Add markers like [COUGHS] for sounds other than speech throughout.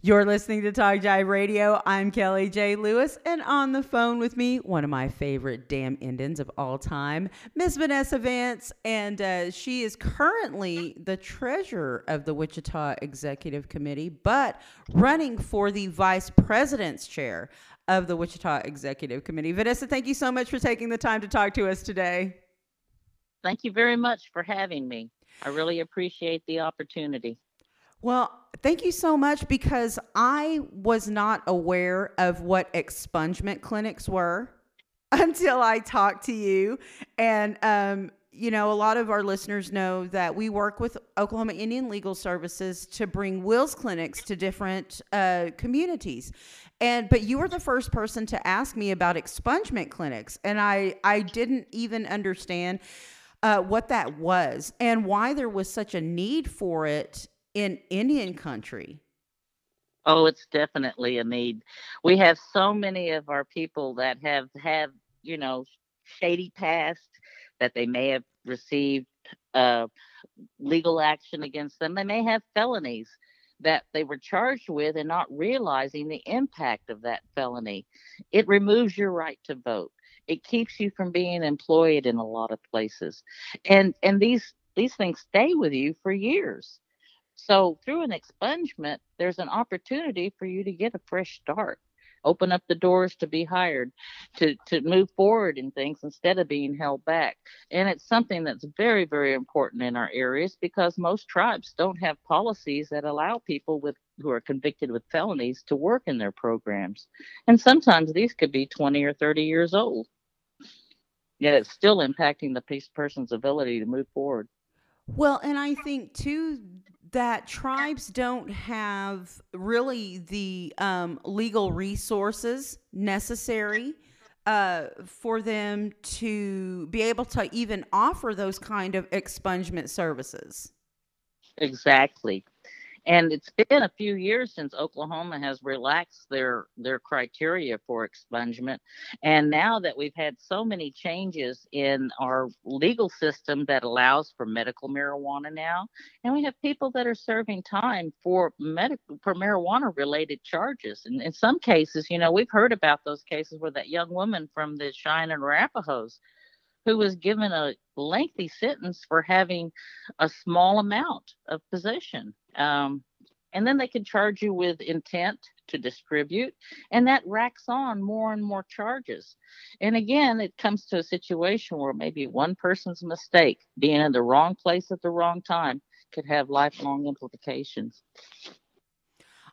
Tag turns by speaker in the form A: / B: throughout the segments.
A: You're listening to Talk Jive Radio. I'm Kelly J. Lewis, and on the phone with me, one of my favorite damn Indians of all time, Miss Vanessa Vance, and uh, she is currently the treasurer of the Wichita Executive Committee, but running for the vice president's chair of the Wichita Executive Committee. Vanessa, thank you so much for taking the time to talk to us today.
B: Thank you very much for having me. I really appreciate the opportunity.
A: Well, thank you so much because I was not aware of what expungement clinics were [LAUGHS] until I talked to you. And, um, you know, a lot of our listeners know that we work with Oklahoma Indian Legal Services to bring wills clinics to different uh, communities. And but you were the first person to ask me about expungement clinics, and I I didn't even understand uh, what that was and why there was such a need for it in Indian country?
B: Oh, it's definitely a need. We have so many of our people that have have you know shady past that they may have received uh, legal action against them. They may have felonies that they were charged with and not realizing the impact of that felony. It removes your right to vote. It keeps you from being employed in a lot of places. And and these these things stay with you for years. So through an expungement, there's an opportunity for you to get a fresh start, open up the doors to be hired, to to move forward in things instead of being held back. And it's something that's very very important in our areas because most tribes don't have policies that allow people with who are convicted with felonies to work in their programs. And sometimes these could be 20 or 30 years old. Yet it's still impacting the person's ability to move forward.
A: Well, and I think too that tribes don't have really the um, legal resources necessary uh, for them to be able to even offer those kind of expungement services.
B: Exactly and it's been a few years since Oklahoma has relaxed their their criteria for expungement. And now that we've had so many changes in our legal system that allows for medical marijuana now and we have people that are serving time for medical for marijuana related charges. And in some cases you know we've heard about those cases where that young woman from the Cheyenne and Arapahoes who was given a lengthy sentence for having a small amount of possession um, and then they can charge you with intent to distribute, and that racks on more and more charges. And again, it comes to a situation where maybe one person's mistake, being in the wrong place at the wrong time, could have lifelong implications.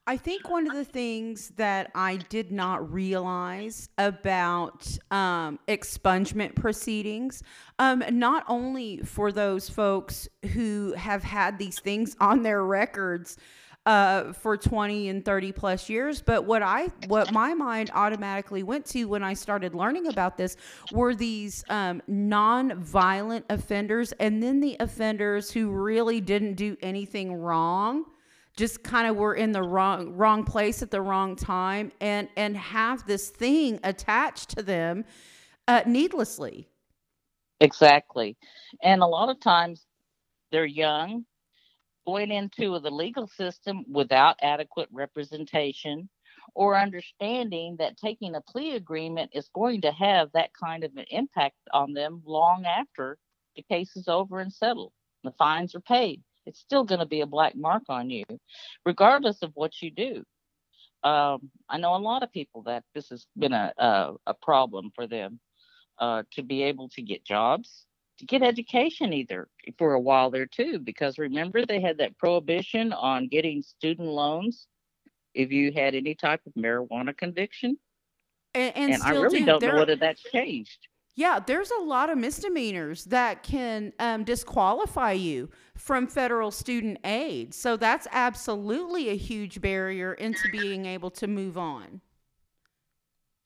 A: I think one of the things that I did not realize about um, expungement proceedings, um, not only for those folks who have had these things on their records uh, for 20 and 30 plus years, but what I what my mind automatically went to when I started learning about this were these um, non-violent offenders, and then the offenders who really didn't do anything wrong just kind of were in the wrong wrong place at the wrong time and and have this thing attached to them uh, needlessly.
B: Exactly. And a lot of times they're young going into the legal system without adequate representation or understanding that taking a plea agreement is going to have that kind of an impact on them long after the case is over and settled the fines are paid it's still going to be a black mark on you, regardless of what you do. Um, I know a lot of people that this has been a, a, a problem for them uh, to be able to get jobs, to get education either for a while there too, because remember they had that prohibition on getting student loans if you had any type of marijuana conviction.
A: And, and,
B: and I really do. not know whether that's changed.
A: Yeah, there's a lot of misdemeanors that can um, disqualify you from federal student aid. So that's absolutely a huge barrier into being able to move on.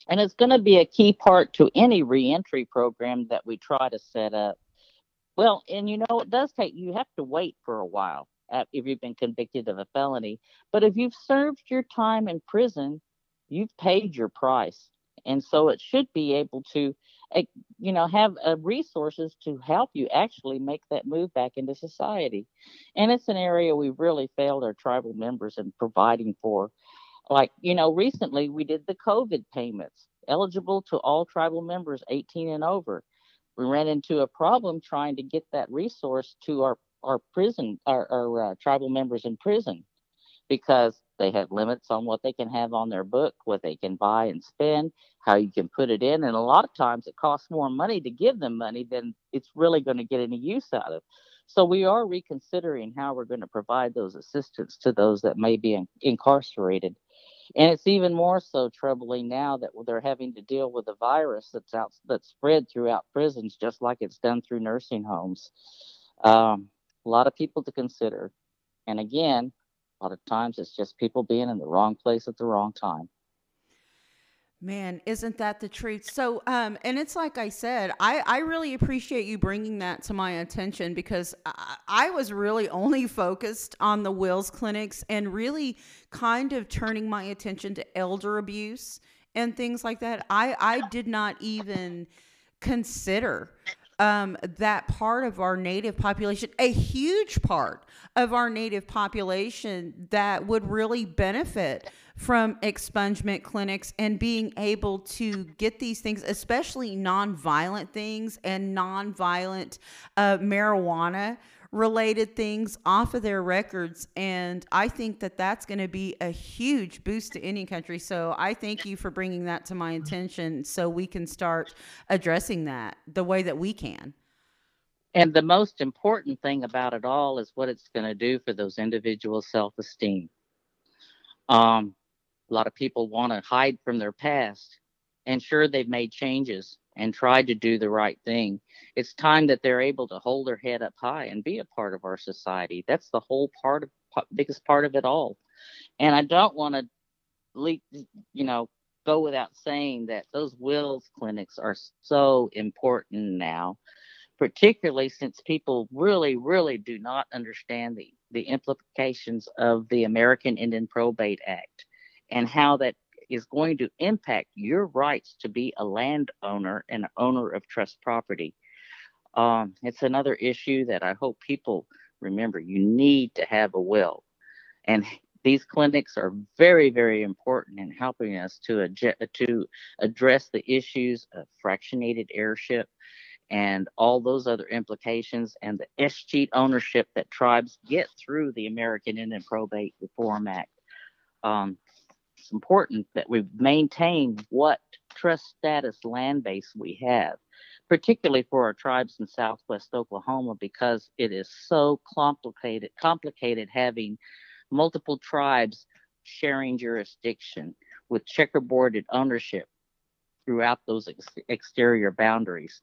B: And it's going to be a key part to any reentry program that we try to set up. Well, and you know, it does take, you have to wait for a while if you've been convicted of a felony. But if you've served your time in prison, you've paid your price. And so it should be able to you know, have uh, resources to help you actually make that move back into society. And it's an area we really failed our tribal members in providing for. Like, you know, recently we did the COVID payments eligible to all tribal members 18 and over. We ran into a problem trying to get that resource to our, our prison, our, our uh, tribal members in prison because they have limits on what they can have on their book, what they can buy and spend, how you can put it in. And a lot of times it costs more money to give them money than it's really going to get any use out of. So we are reconsidering how we're going to provide those assistance to those that may be in- incarcerated. And it's even more so troubling now that they're having to deal with a virus that's out that's spread throughout prisons, just like it's done through nursing homes. Um, a lot of people to consider. And again, a lot of times it's just people being in the wrong place at the wrong time.
A: Man, isn't that the truth? So, um, and it's like I said, I, I really appreciate you bringing that to my attention because I, I was really only focused on the Wills clinics and really kind of turning my attention to elder abuse and things like that. I, I did not even consider um, that part of our native population, a huge part of our native population that would really benefit from expungement clinics and being able to get these things, especially nonviolent things and nonviolent uh, marijuana related things off of their records. And I think that that's going to be a huge boost to Indian country. So I thank you for bringing that to my attention so we can start addressing that the way that we can.
B: And the most important thing about it all is what it's going to do for those individuals' self esteem. Um, a lot of people want to hide from their past, and sure, they've made changes and tried to do the right thing. It's time that they're able to hold their head up high and be a part of our society. That's the whole part of biggest part of it all. And I don't want to leak, you know, go without saying that those wills clinics are so important now, particularly since people really, really do not understand the, the implications of the American Indian Probate Act and how that is going to impact your rights to be a landowner and owner of trust property. Um, it's another issue that I hope people remember. You need to have a will. And these clinics are very, very important in helping us to, adge- to address the issues of fractionated heirship and all those other implications and the escheat ownership that tribes get through the American Indian Probate Reform Act. Um, it's important that we maintain what trust status land base we have, particularly for our tribes in southwest Oklahoma, because it is so complicated, complicated having multiple tribes sharing jurisdiction with checkerboarded ownership throughout those ex- exterior boundaries.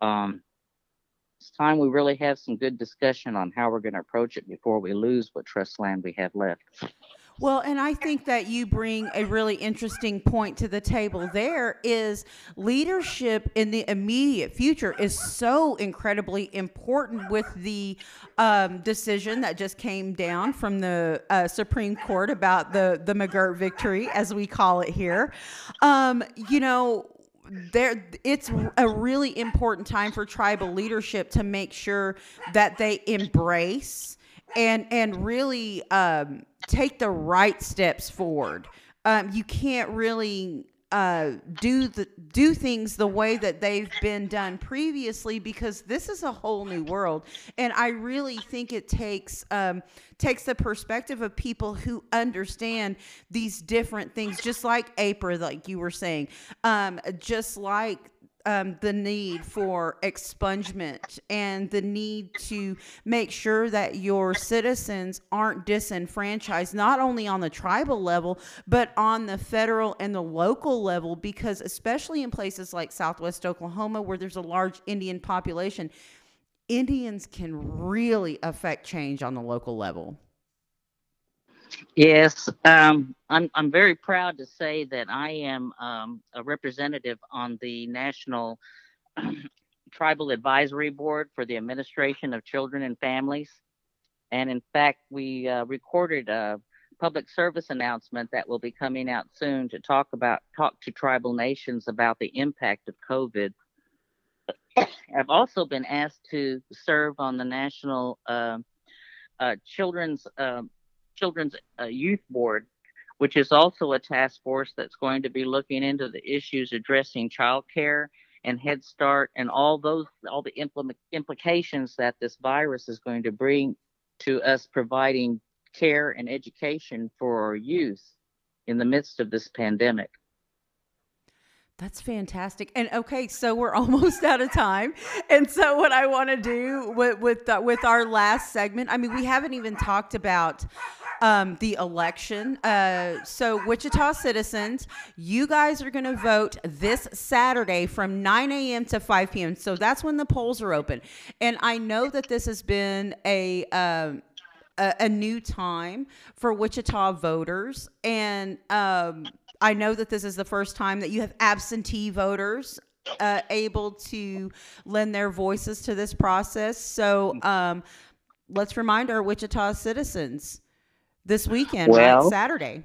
B: Um, it's time we really have some good discussion on how we're going to approach it before we lose what trust land we have left.
A: Well, and I think that you bring a really interesting point to the table there is leadership in the immediate future is so incredibly important with the um, decision that just came down from the uh, Supreme Court about the, the McGirt victory, as we call it here. Um, you know, there it's a really important time for tribal leadership to make sure that they embrace and and really um, take the right steps forward. Um, you can't really uh, do the do things the way that they've been done previously because this is a whole new world, and I really think it takes um, takes the perspective of people who understand these different things, just like APRA, like you were saying, um, just like um, the need for expungement and the need to make sure that your citizens aren't disenfranchised, not only on the tribal level, but on the federal and the local level, because especially in places like Southwest Oklahoma, where there's a large Indian population, Indians can really affect change on the local level.
B: Yes, um, I'm. I'm very proud to say that I am um, a representative on the National [CLEARS THROAT] Tribal Advisory Board for the Administration of Children and Families, and in fact, we uh, recorded a public service announcement that will be coming out soon to talk about talk to tribal nations about the impact of COVID [COUGHS] I've also been asked to serve on the National uh, uh, Children's uh, Children's uh, Youth Board, which is also a task force that's going to be looking into the issues addressing child care and Head Start and all those all the impl- implications that this virus is going to bring to us providing care and education for our youth in the midst of this pandemic.
A: That's fantastic. And okay, so we're [LAUGHS] almost out of time. And so what I want to do with with, with our last segment, I mean, we haven't even talked about um, the election. Uh, so Wichita citizens, you guys are going to vote this Saturday from 9 a.m. to 5 p.m. So that's when the polls are open. And I know that this has been a um, a, a, new time for Wichita voters. And um, I know that this is the first time that you have absentee voters uh, able to lend their voices to this process. So um, let's remind our Wichita citizens this weekend, well, right? Saturday.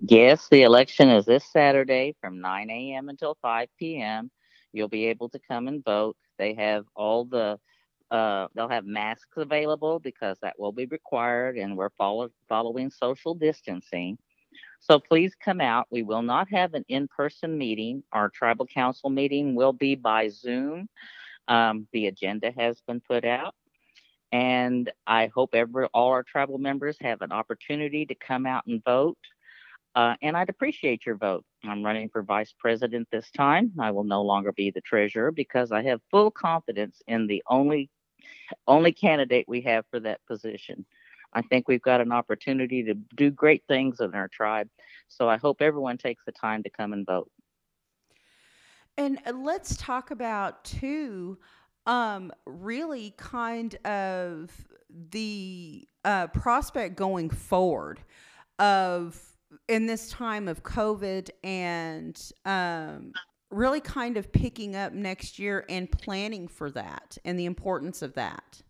B: Yes, the election is this Saturday from 9 a.m. until 5 p.m. You'll be able to come and vote. They have all the uh, they'll have masks available because that will be required, and we're follow, following social distancing. So please come out. We will not have an in person meeting. Our tribal council meeting will be by Zoom. Um, the agenda has been put out. And I hope every, all our tribal members have an opportunity to come out and vote. Uh, and I'd appreciate your vote. I'm running for vice president this time. I will no longer be the treasurer because I have full confidence in the only only candidate we have for that position. I think we've got an opportunity to do great things in our tribe. So I hope everyone takes the time to come and vote.
A: And let's talk about, too, um, really kind of the uh, prospect going forward of in this time of COVID and um, really kind of picking up next year and planning for that and the importance of that?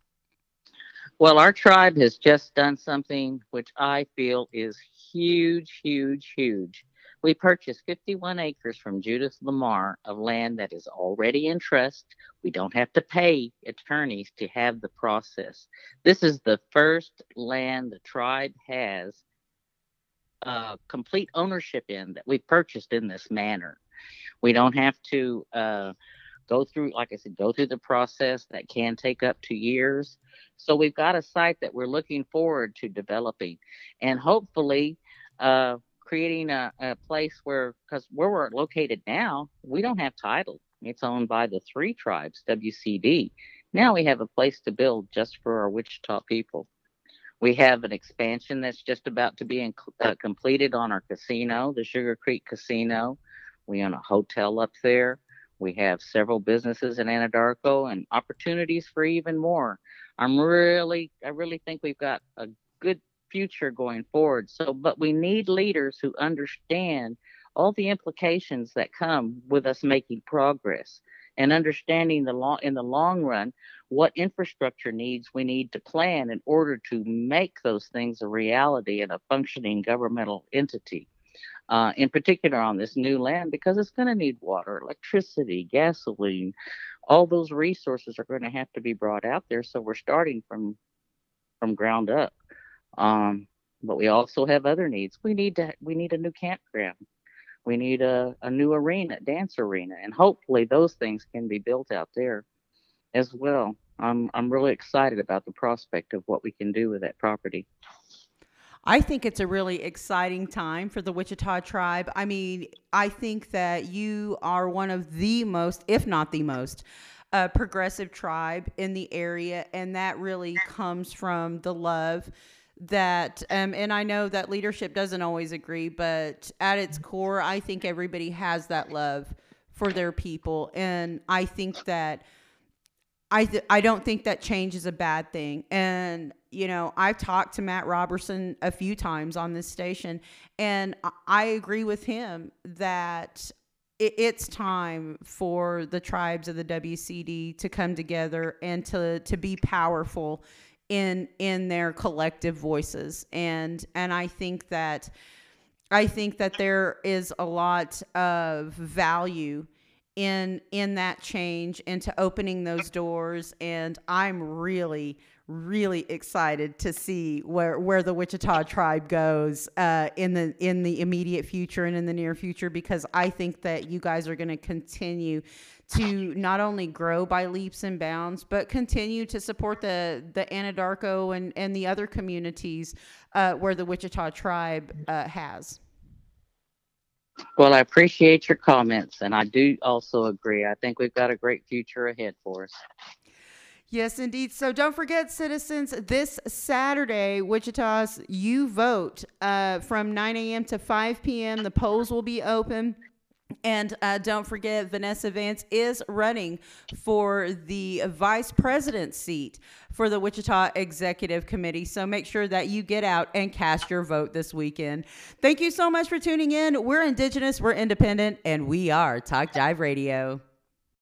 B: Well, our tribe has just done something which I feel is huge, huge, huge. We purchased 51 acres from Judith Lamar of land that is already in trust. We don't have to pay attorneys to have the process. This is the first land the tribe has uh, complete ownership in that we purchased in this manner. We don't have to uh, go through, like I said, go through the process that can take up to years. So we've got a site that we're looking forward to developing, and hopefully. Uh, creating a, a place where, because where we're located now, we don't have title. It's owned by the three tribes, WCD. Now we have a place to build just for our Wichita people. We have an expansion that's just about to be in, uh, completed on our casino, the Sugar Creek Casino. We own a hotel up there. We have several businesses in Anadarko and opportunities for even more. I'm really, I really think we've got a good future going forward. So, but we need leaders who understand all the implications that come with us making progress and understanding the long in the long run what infrastructure needs we need to plan in order to make those things a reality in a functioning governmental entity uh, in particular on this new land because it's going to need water, electricity, gasoline. All those resources are going to have to be brought out there. So we're starting from from ground up. Um, but we also have other needs. We need to we need a new campground. We need a, a new arena, dance arena, and hopefully those things can be built out there as well. I'm I'm really excited about the prospect of what we can do with that property.
A: I think it's a really exciting time for the Wichita tribe. I mean, I think that you are one of the most, if not the most, uh, progressive tribe in the area, and that really comes from the love that um, and i know that leadership doesn't always agree but at its core i think everybody has that love for their people and i think that I th- I don't think that change is a bad thing. And you know, I've talked to Matt Robertson a few times on this station, and I agree with him that it's time for the tribes of the WCD to come together and to to be powerful in in their collective voices. And and I think that I think that there is a lot of value in in that change into opening those doors and i'm really really excited to see where where the Wichita tribe goes uh, in the in the immediate future and in the near future because I think that you guys are going to continue to not only grow by leaps and bounds but continue to support the the Anadarko and and the other communities uh, where the Wichita tribe uh, has.
B: Well, I appreciate your comments, and I do also agree. I think we've got a great future ahead for us.
A: Yes, indeed. So don't forget, citizens, this Saturday, Wichita's You Vote uh, from 9 a.m. to 5 p.m. The polls will be open. And uh, don't forget, Vanessa Vance is running for the vice president seat for the Wichita Executive Committee. So make sure that you get out and cast your vote this weekend. Thank you so much for tuning in. We're Indigenous, we're independent, and we are Talk Jive Radio.